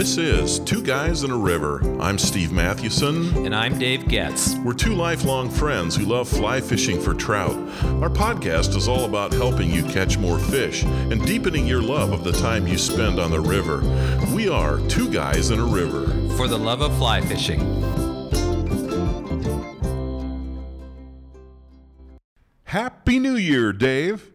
This is Two Guys in a River. I'm Steve Mathewson. And I'm Dave Getz. We're two lifelong friends who love fly fishing for trout. Our podcast is all about helping you catch more fish and deepening your love of the time you spend on the river. We are Two Guys in a River. For the love of fly fishing. Happy New Year, Dave.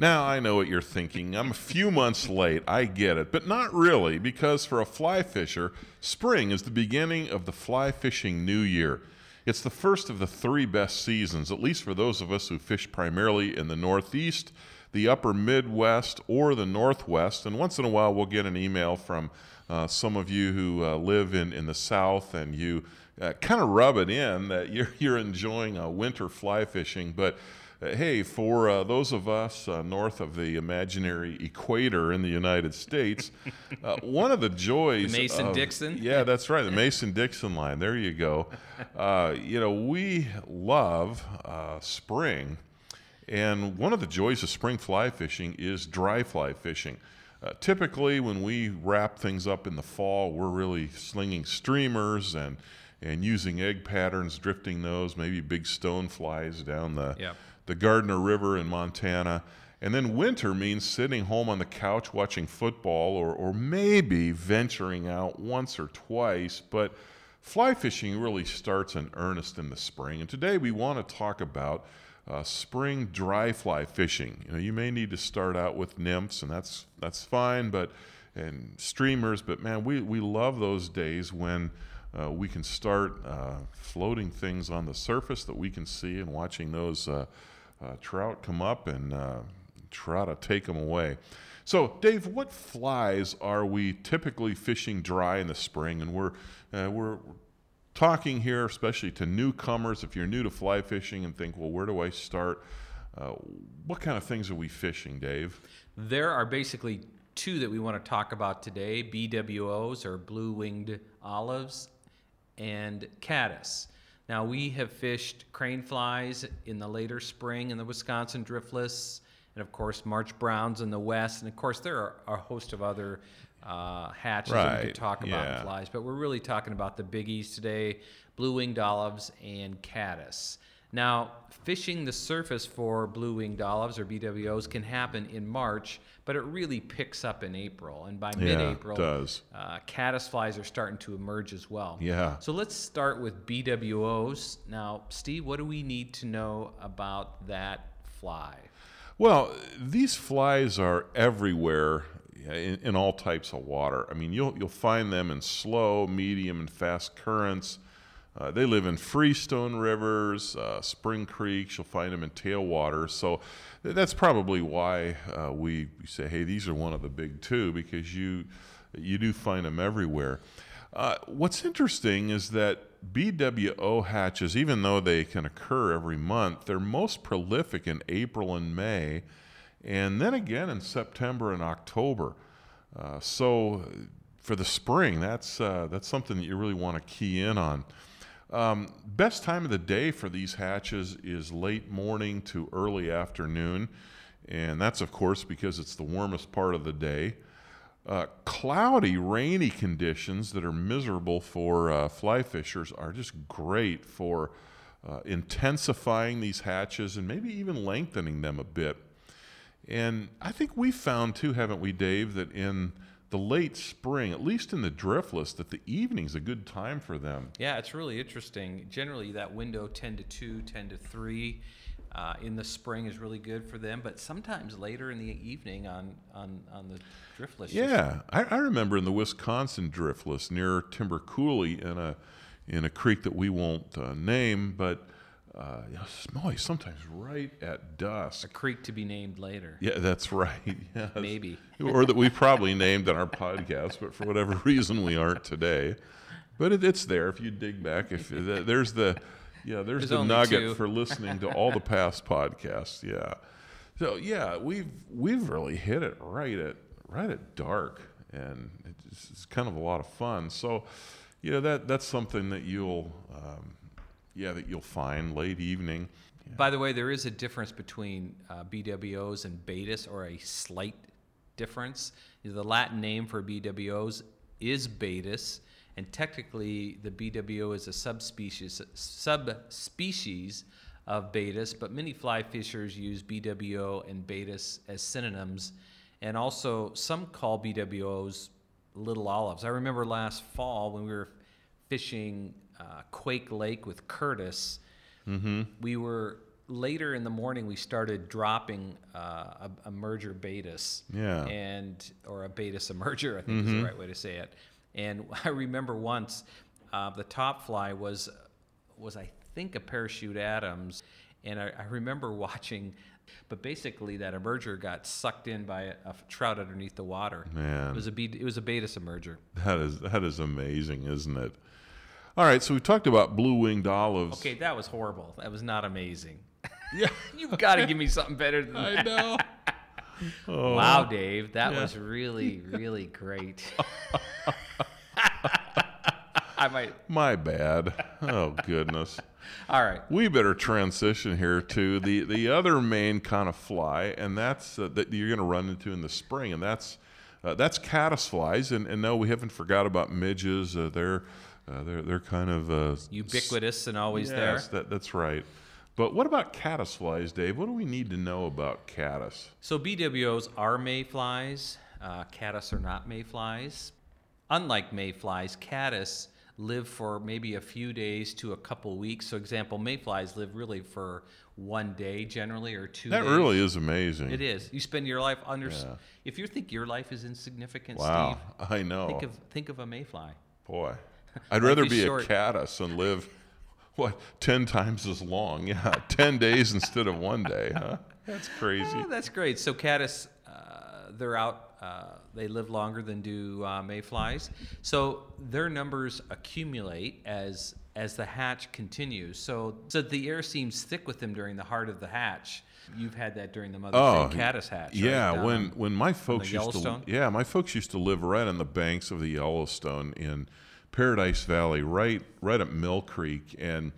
Now, I know what you're thinking. I'm a few months late. I get it. But not really, because for a fly fisher, spring is the beginning of the fly fishing new year. It's the first of the three best seasons, at least for those of us who fish primarily in the Northeast, the upper Midwest, or the Northwest. And once in a while, we'll get an email from uh, some of you who uh, live in, in the South and you uh, kind of rub it in that you're, you're enjoying uh, winter fly fishing. But hey, for uh, those of us uh, north of the imaginary equator in the United States, uh, one of the joys. The Mason of, Dixon? Yeah, that's right. The Mason Dixon line. There you go. Uh, you know, we love uh, spring. And one of the joys of spring fly fishing is dry fly fishing. Uh, typically, when we wrap things up in the fall, we're really slinging streamers and and using egg patterns, drifting those, maybe big stone flies down the Yep. the Gardner River in Montana. And then winter means sitting home on the couch watching football or, or maybe venturing out once or twice. But fly fishing really starts in earnest in the spring. And today we want to talk about uh, spring dry fly fishing. You know, you may need to start out with nymphs, and that's that's fine, but and streamers. But man, we, we love those days when uh, we can start uh, floating things on the surface that we can see and watching those uh, uh, trout come up and try to take them away. So, Dave, what flies are we typically fishing dry in the spring? And we're we're talking here, especially to newcomers. If you're new to fly fishing and think, well, where do I start? Uh, what kind of things are we fishing, Dave? There are basically two that we want to talk about today BWOs, or blue winged olives, and caddis. Now, we have fished crane flies in the later spring in the Wisconsin driftless, and of course, March Browns in the west. And of course, there are a host of other uh, hatches that we could talk about yeah. flies, but we're really talking about the biggies today blue winged olives and caddis. Now, fishing the surface for blue winged olives or BWOs can happen in March, but it really picks up in April. And by mid April, does. uh, caddis flies are starting to emerge as well. Yeah. So let's start with BWOs. Now, Steve, what do we need to know about that fly? Well, these flies are everywhere in, in all types of water. I mean, you'll you'll find them in slow, medium, and fast currents. Uh, they live in freestone rivers, uh, spring creeks. You'll find them in tailwaters. So th- that's probably why uh, we, we say, hey, these are one of the big two because you you do find them everywhere. Uh, what's interesting is that BWO hatches, even though they can occur every month, they're most prolific in April and May, and then again in September and October. Uh, so for the spring, that's uh, that's something that you really want to key in on. Um, best time of the day for these hatches is late morning to early afternoon, and that's of course because it's the warmest part of the day. Uh, cloudy, rainy conditions that are miserable for uh, fly fishers are just great for uh, intensifying these hatches and maybe even lengthening them a bit. And I think we found too, haven't we, Dave, that in the late spring, at least in the driftless, that the evening's a good time for them. Yeah, it's really interesting. Generally, that window 10 to 2, 10 to 3 uh, in the spring is really good for them, but sometimes later in the evening on, on, on the driftless. Yeah, I, I remember in the Wisconsin driftless near Timber Coulee in a in a creek that we won't uh, name, but uh, you know, smelly sometimes right at dusk. A creek to be named later. Yeah, that's right. Yes. Maybe. or that we probably named on our podcast, but for whatever reason we aren't today. But it, it's there if you dig back. If there's the yeah, there's, There's the nugget two. for listening to all the past podcasts. Yeah. So yeah, we've we've really hit it right at right at dark, and it's, it's kind of a lot of fun. So, you know that that's something that you'll um, yeah that you'll find late evening. By the way, there is a difference between uh, BWOs and Baetis, or a slight difference. The Latin name for BWOs is Baetis, and technically the BWO is a subspecies subspecies of Baetis, but many fly fishers use BWO and Baetis as synonyms, and also some call BWOs little olives. I remember last fall when we were fishing uh, Quake Lake with Curtis, we were later in the morning. We started dropping uh, a, a merger Baetis Yeah. and or a Baetis emerger, I think is the right way to say it. And I remember once uh, the top fly was was I think a parachute Adams, and I, I remember watching. But basically, that emerger got sucked in by a, a trout underneath the water. Man. It was a it was a Baetis emerger. That is that is amazing, isn't it? All right, so we talked about blue-winged olives. Okay, that was horrible. That was not amazing. Yeah, You've got to give me something better than that. I know. Oh, Wow, Dave, that Yeah. was really, really great. I might. My bad. Oh goodness. All right. We better transition here to the the other main kind of fly, and that's uh, that you're going to run into in the spring, and that's uh, that's caddis flies. And, and no, we haven't forgot about midges. Uh, they're uh, they're they're kind of uh, Ubiquitous and always Yes, there. that, that's right. But what about caddis flies, Dave? What do we need to know about caddis? So BWOs are mayflies. Uh, caddis are not mayflies. Unlike mayflies, caddis live for maybe a few days to a couple weeks. So, example, mayflies live really for one day generally or two That days. really is amazing. It is. You spend your life under. Yeah. If you think your life is insignificant, Wow, Steve, I know. think of think of a mayfly. Boy, I'd rather be short. a caddis and live what ten times as long. Yeah, ten days instead of one day. Huh? That's crazy. Oh, that's great. So caddis, uh, they're out. Uh, they live longer than do uh, mayflies. So their numbers accumulate as as the hatch continues. So so the air seems thick with them during the heart of the hatch. You've had that during the mother Oh, caddis hatch. right? Yeah, Down when when my folks used to yeah, my folks used to live right on the banks of the Yellowstone in Paradise Valley, right right at Mill Creek, and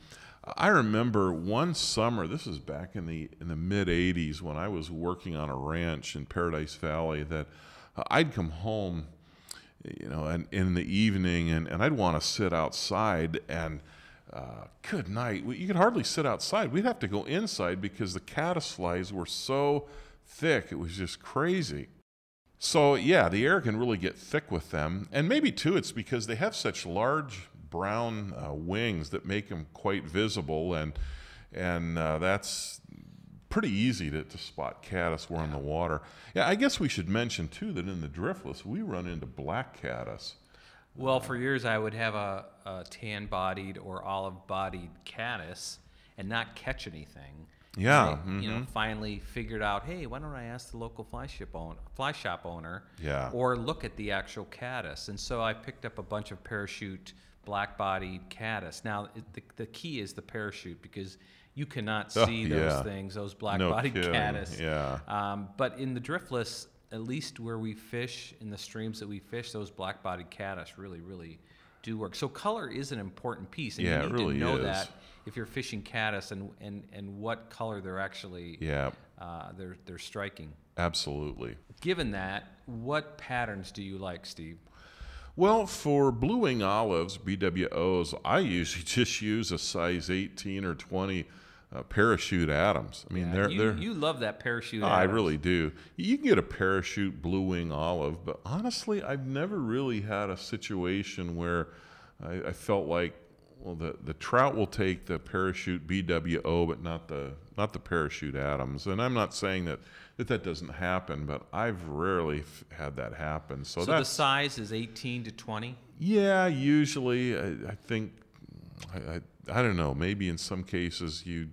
I remember one summer. This was back in the in the mid '80s when I was working on a ranch in Paradise Valley. That uh, I'd come home, you know, and in the evening, and, and I'd want to sit outside and. Uh, good night. You could hardly sit outside. We'd have to go inside because the caddis flies were so thick. It was just crazy. So, yeah, the air can really get thick with them. And maybe, too, it's because they have such large brown uh, wings that make them quite visible. And, and uh, that's pretty easy to, to spot caddis we're in the water. Yeah, I guess we should mention, too, that in the driftless, we run into black caddis. Well, for years I would have a, a tan-bodied or olive-bodied caddis and not catch anything. Yeah, I, You know, mm-hmm. finally figured out, hey, why don't I ask the local fly shop owner, fly shop owner, Yeah. or look at the actual caddis? And so I picked up a bunch of parachute black-bodied caddis. Now, the, the key is the parachute because you cannot Oh, see those yeah. things, those black-bodied caddis. Yeah. Um, but in the driftless, at least where we fish, in the streams that we fish, those black-bodied caddis really, really do work. So color is an important piece, and Yeah, you need really to know is. that if you're fishing caddis and, and, and what color they're actually Yeah, uh, they're they're striking. absolutely. Given that, what patterns do you like, Steve? Well, for blue wing olives, BWOs, I usually just use a size 18 or 20 uh, parachute Adams. I mean, Yeah, they're you, they're. you love that parachute. I really do. You can get a parachute blue wing olive, but honestly, I've never really had a situation where I, I felt like, well, the, the trout will take the parachute BWO, but not the not the parachute Adams. And I'm not saying that that, that doesn't happen, but I've rarely f- had that happen. So, So the size is 18 to 20. yeah, usually I, I think I, I I don't know. Maybe in some cases you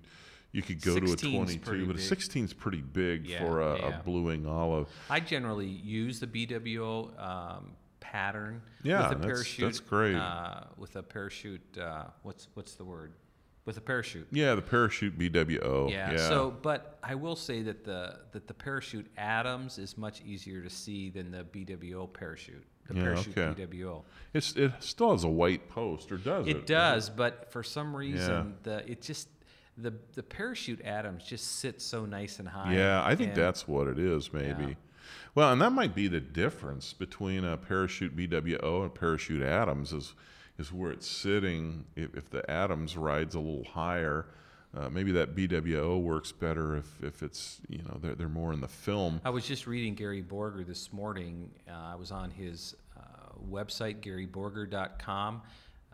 you could go to a 22, but a 16 is pretty big Yeah, for a, yeah. a blue wing olive. I generally use the BWO um, pattern Yeah, with a that's- parachute. that's great. Uh, with a parachute, uh, what's what's the word? With a parachute. Yeah, the parachute BWO. Yeah, Yeah. So, but I will say that the that the parachute Adams is much easier to see than the BWO parachute. The Yeah, parachute okay. BWO. it's, it still has a white post, or does it? It does, but for some reason, the it just the the parachute Adams just sits so nice and high. Yeah, I think and- that's what it is. Maybe. Well, and that might be the difference between a parachute BWO and parachute Adams is is where it's sitting. If, if the Adams rides a little higher, uh, maybe that BWO works better if, if it's you know they're, they're more in the film. I was just reading Gary Borger this morning. Uh, I was on his uh, website, GaryBorger.com.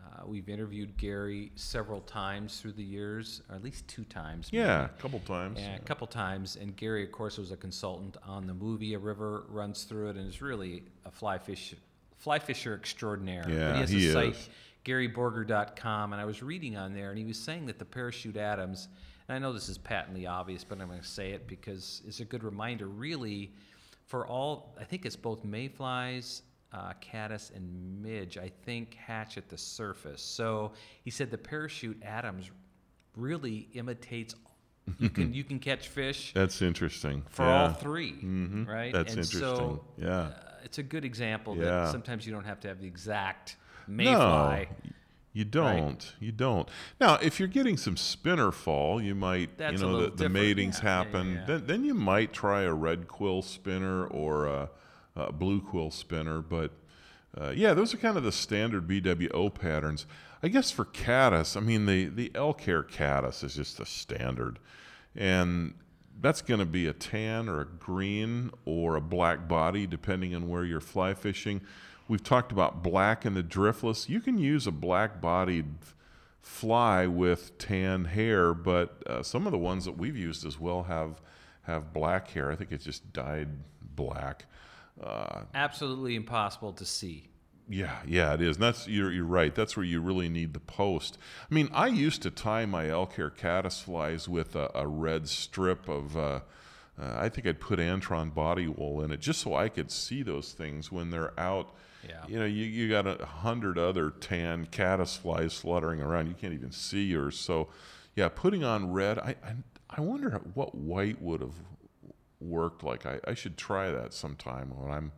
Uh, we've interviewed Gary several times through the years, or at least two times. Yeah, a couple times. Yeah, a couple times. And Gary, of course, was a consultant on the movie. A river runs through it, and is really a fly fish, fly fisher extraordinaire. Yeah, but he has he a site, is. GaryBorger.com, and I was reading on there, and he was saying that the parachute Adams, and I know this is patently obvious, but I'm going to say it because it's a good reminder. Really, for all, I think it's both mayflies uh, caddis and midge, I think, hatch at the surface. So he said the parachute Adams really imitates. You can you can catch fish That's interesting. for yeah. all 3 Mhm. right? That's and interesting. So, yeah. uh, it's a good example Yeah. that sometimes you don't have to have the exact mayfly. No, you don't. You don't. Now, if you're getting some spinner fall, you might, That's you know, the, the matings Yeah, yeah, happen. yeah. Then, then you might try a red quill spinner or a, a blue quill spinner. But uh, yeah, those are kind of the standard BWO patterns. I guess for caddis, I mean, the, the hair caddis is just a standard. And that's going to be a tan or a green or a black body, depending on where you're fly fishing. We've talked about black in the driftless. You can use a black bodied fly with tan hair, but uh, some of the ones that we've used as well have have black hair. I think it's just dyed black. Uh, Absolutely impossible to see. yeah, yeah, it is. And that's you're you're right. That's where you really need the post. I mean, I used to tie my elk hair caddis flies with a, a red strip of. Uh, uh, I think I'd put Antron body wool in it just so I could see those things when they're out. Yeah. You know, you, you got a hundred other tan caddis flies fluttering around. You can't even see yours. So, yeah, putting on red. I I, I wonder what white would have worked like. I, I should try that sometime when I'm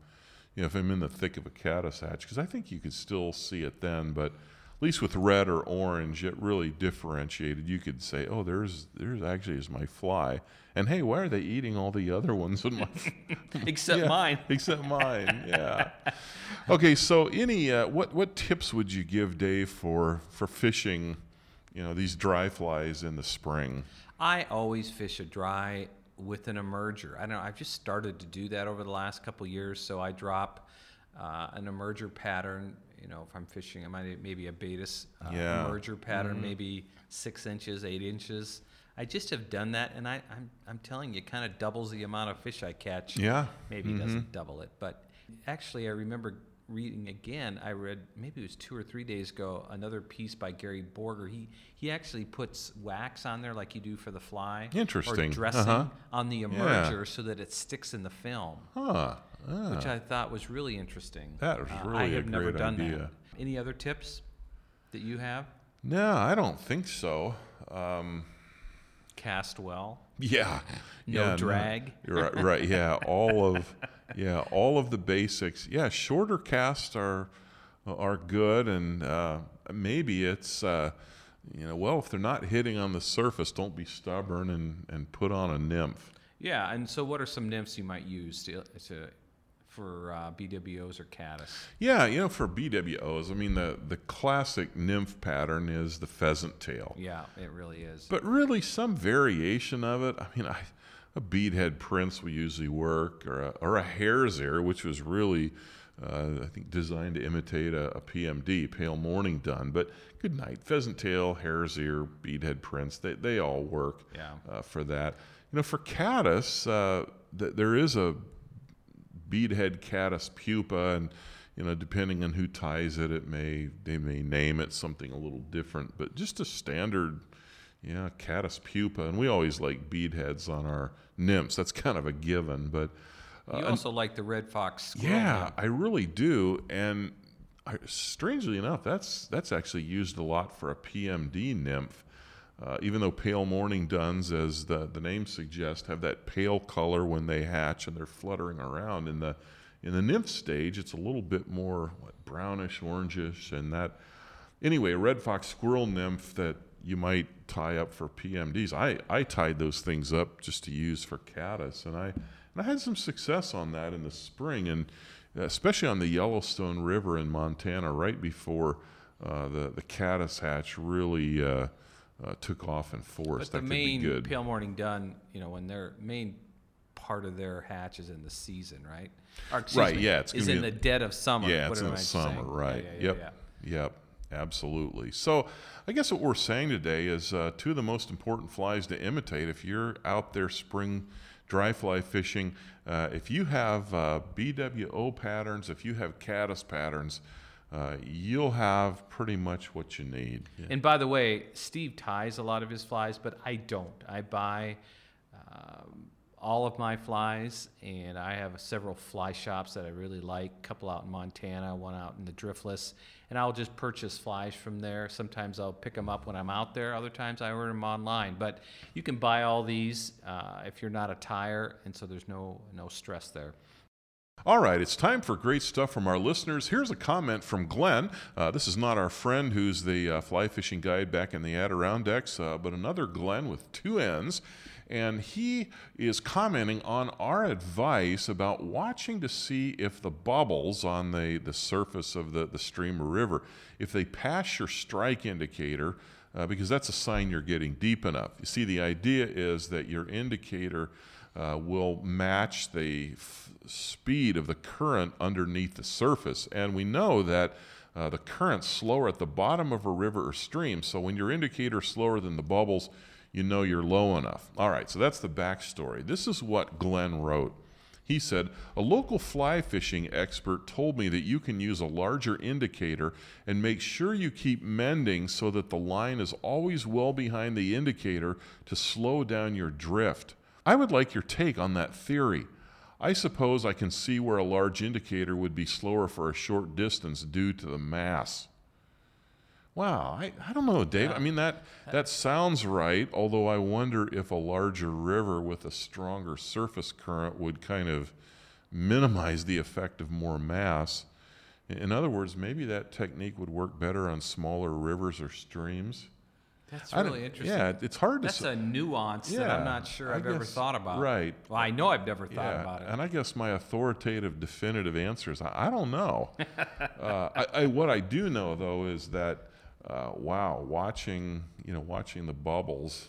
you know, if I'm in the thick of a caddis hatch, because I think you could still see it then, but at least with red or orange, it really differentiated. You could say, "Oh, there's there's actually is my fly," and hey, why are they eating all the other ones in my Except Yeah, mine. Except mine, yeah. Okay, so any uh, what what tips would you give Dave for for fishing, you know, these dry flies in the spring? I always fish a dry with an emerger. I don't know. I've just started to do that over the last couple years. So I drop uh, an emerger pattern. You know, if I'm fishing, I might maybe a Baetis uh, Yeah. emerger pattern, maybe six inches, eight inches. I just have done that, and I, I'm I'm telling you, it kind of doubles the amount of fish I catch. Yeah. Maybe it doesn't double it, but actually, I remember reading again. I read maybe it was two or three days ago another piece by Gary Borger. He he actually puts wax on there like you do for the fly. Interesting. Or dressing Uh-huh. on the emerger so that it sticks in the film, Huh. which ah, I thought was really interesting. That was Uh, really I a have never great done idea. that. Any other tips that you have? No, I don't think so. Um, Cast well. Yeah. No yeah, drag. you're right, right. Yeah. All of yeah, all of the basics. Yeah, shorter casts are are good, and uh, maybe it's uh, you know well if they're not hitting on the surface, don't be stubborn and and put on a nymph. Yeah, and so what are some nymphs you might use to, to for uh, BWOs or caddis? Yeah, you know for BWOs, I mean the the classic nymph pattern is the pheasant tail. Yeah, it really is. But really, some variation of it. I mean, I, a beadhead prince will usually work, or a, or a hare's ear, which was really, uh, I think, designed to imitate a, a PMD, pale morning dun. But good night, pheasant tail, hare's ear, beadhead prince, they, they all work Yeah. uh, for that. You know, for caddis, uh, th- there is a beadhead caddis pupa, and you know, depending on who ties it, it may they may name it something a little different, but just a standard, yeah, caddis pupa, and we always like beadheads on our nymphs. That's kind of a given, but uh, you also like the red fox squirrel. yeah. I really do, and I, strangely enough, that's that's actually used a lot for a PMD nymph. Uh, even though pale morning duns, as the, the name suggests, have that pale color when they hatch and they're fluttering around in the in the nymph stage, it's a little bit more what, brownish, orangish, and that. Anyway, a red fox squirrel nymph that you might tie up for PMDs. I, I tied those things up just to use for caddis, and I And I had some success on that in the spring, and especially on the Yellowstone River in Montana, right before uh, the the caddis hatch really uh, uh, took off in force. But the that could main pale morning dun, you know, when their main part of their hatch is in the season, right? Or, Right, me, yeah, it's is in be the dead of summer. Yeah, it's in the summer, saying? Right? yeah, yeah, yep, yeah. yep, absolutely. So, I guess what we're saying today is uh, two of the most important flies to imitate if you're out there spring dry fly fishing. Uh, if you have uh, BWO patterns, if you have caddis patterns, uh, you'll have pretty much what you need. Yeah. And by the way, Steve ties a lot of his flies, but I don't. I buy um, all of my flies, and I have several fly shops that I really like. A couple out in Montana, one out in the Driftless, and I'll just purchase flies from there. Sometimes I'll pick them up when I'm out there. Other times I order them online. But you can buy all these uh, if you're not a tire, and so there's no no stress there. All right, it's time for great stuff from our listeners. Here's a comment from Glenn. Uh, this is not our friend who's the uh, fly fishing guide back in the Adirondacks, uh, but another Glenn with two N's. And he is commenting on our advice about watching to see if the bubbles on the, the surface of the, the stream or river, if they pass your strike indicator, uh, because that's a sign you're getting deep enough. You see, the idea is that your indicator uh, will match the f- speed of the current underneath the surface. And we know that uh, the current's slower at the bottom of a river or stream. So when your indicator is slower than the bubbles, you know you're low enough. All right, so that's the backstory. This is what Glenn wrote. He said, A local fly fishing expert told me that you can use a larger indicator and make sure you keep mending so that the line is always well behind the indicator to slow down your drift. I would like your take on that theory. I suppose I can see where a large indicator would be slower for a short distance due to the mass. Wow, I, I don't know, Dave. I mean that that sounds right, although I wonder if a larger river with a stronger surface current would kind of minimize the effect of more mass. In other words, maybe that technique would work better on smaller rivers or streams. That's really interesting. Yeah, it's hard to That's a nuance that Yeah, I'm not sure I've ever thought about. right. Well, I know I've never thought yeah, about it. and I guess my authoritative, definitive answer is I, I don't know. uh, I, I, what I do know though is that uh, wow, watching you know watching the bubbles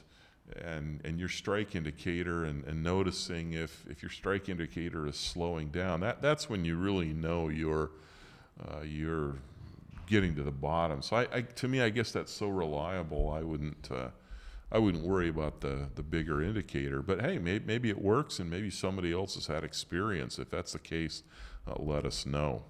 and and your strike indicator and, and noticing if if your strike indicator is slowing down, that that's when you really know you're uh, you're getting to the bottom. So I, I to me, I guess that's so reliable. I wouldn't. Uh, I wouldn't worry about the, the bigger indicator, but hey, may, maybe it works and maybe somebody else has had experience. If that's the case, uh, let us know.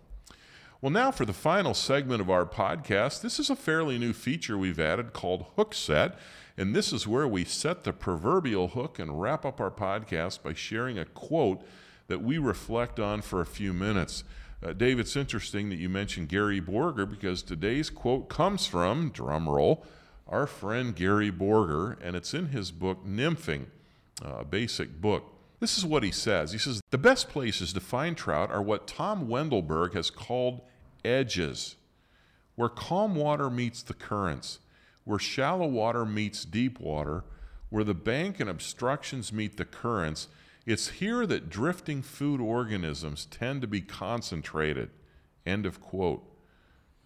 Well, now for the final segment of our podcast. This is a fairly new feature we've added called Hook Set. And this is where we set the proverbial hook and wrap up our podcast by sharing a quote that we reflect on for a few minutes. Uh, Dave, it's interesting that you mentioned Gary Borger because today's quote comes from, drum roll, our friend Gary Borger, and it's in his book Nymphing, uh, a basic book. This is what he says. He says, The best places to find trout are what Tom Wendelburg has called edges, where calm water meets the currents, where shallow water meets deep water, where the bank and obstructions meet the currents. It's here that drifting food organisms tend to be concentrated. End of quote.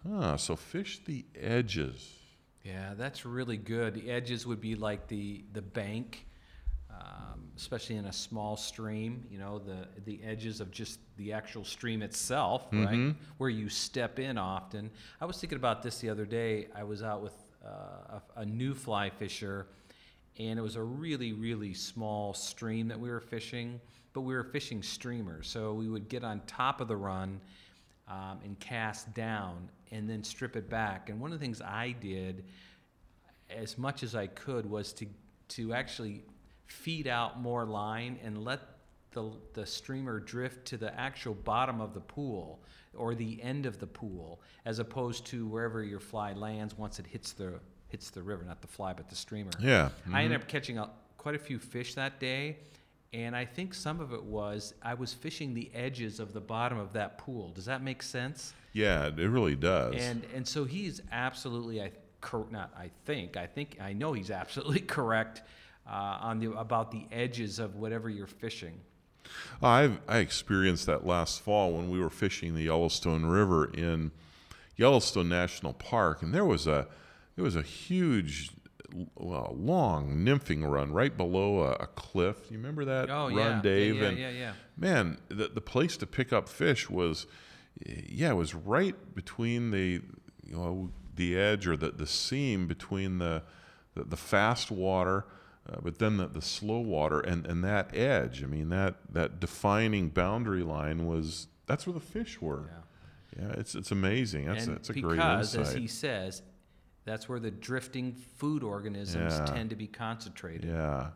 Ah, so fish the edges. Yeah, that's really good. The edges would be like the the bank, um, especially in a small stream. You know, the the edges of just the actual stream itself, right, where you step in often. I was thinking about this the other day. I was out with uh, a, a new fly fisher, and it was a really really small stream that we were fishing, but we were fishing streamers, so we would get on top of the run um, and cast down and then strip it back. And one of the things I did, as much as I could, was to to actually feed out more line and let the the streamer drift to the actual bottom of the pool or the end of the pool, as opposed to wherever your fly lands once it hits the hits the river, not the fly but the streamer. Yeah. I ended mm-hmm. up catching a, quite a few fish that day, and I think some of it was I was fishing the edges of the bottom of that pool. Does that make sense? Yeah, it really does. And and so he's absolutely I cor- not I think I think I know he's absolutely correct Uh, on the about the edges of whatever you're fishing. I've, I experienced that last fall when we were fishing the Yellowstone River in Yellowstone National Park, and there was a there was a huge, well, long nymphing run right below a, a cliff. You remember that Oh run, yeah, Dave? yeah, yeah, and yeah, yeah. man, the, the place to pick up fish was, yeah, it was right between the, you know, the edge or the, the seam between the, the, the fast water, uh, but then the, the slow water and, and that edge. I mean, that, that defining boundary line was, that's where the fish were. Yeah. Yeah, it's, it's amazing. That's, and that's a because, great as he says, that's where the drifting food organisms Yeah. tend to be concentrated. Yeah.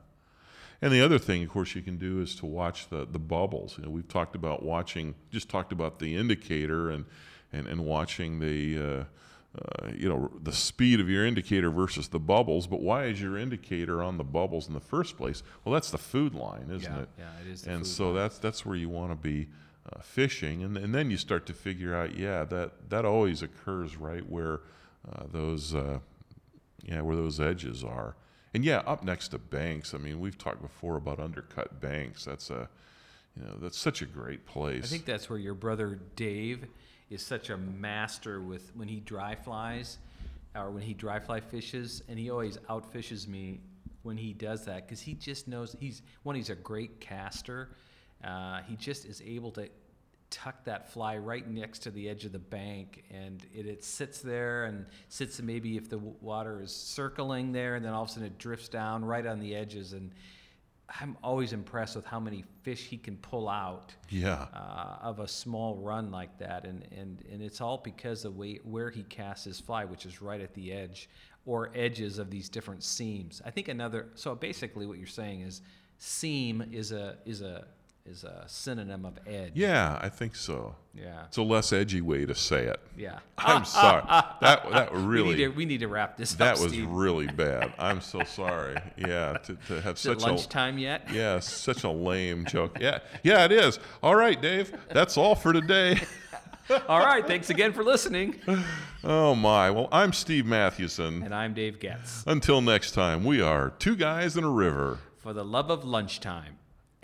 And the other thing, of course, you can do is to watch the, the bubbles. You know, we've talked about watching, just talked about the indicator and, and, and watching the, uh, uh, you know, the speed of your indicator versus the bubbles. But why is your indicator on the bubbles in the first place? Well, that's the food line, isn't yeah, it? yeah, it is. The and so line. that's that's where you want to be uh, fishing, and and then you start to figure out, yeah, that that always occurs right where uh, those uh, yeah where those edges are, and yeah, up next to banks. I mean, we've talked before about undercut banks. That's a you know that's such a great place. I think that's where your brother Dave is such a master with when he dry flies or when he dry fly fishes, and he always outfishes me when he does that because he just knows he's one. He's a great caster. Uh, he just is able to tuck that fly right next to the edge of the bank, and it, it sits there and sits maybe if the water is circling there, and then all of a sudden it drifts down right on the edges and. I'm always impressed with how many fish he can pull out yeah, uh, of a small run like that, and, and, and it's all because of way, where he casts his fly, which is right at the edge or edges of these different seams. I think another. So basically, what you're saying is, seam is a is a is a synonym of edge. yeah, I think so. Yeah. It's a less edgy way to say it. Yeah. I'm sorry. That that really We need to, we need to wrap this that up. That was Steve. really bad. I'm so sorry. Yeah, to, to have Is it such a lunchtime yet? Yeah, such a lame joke. Yeah, yeah, it is. All right, Dave. That's all for today. All right. Thanks again for listening. Oh my. Well, I'm Steve Mathewson. And I'm Dave Getz. Until next time, we are two guys in a river For the love of lunchtime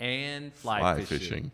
and fly, fly fishing. fishing.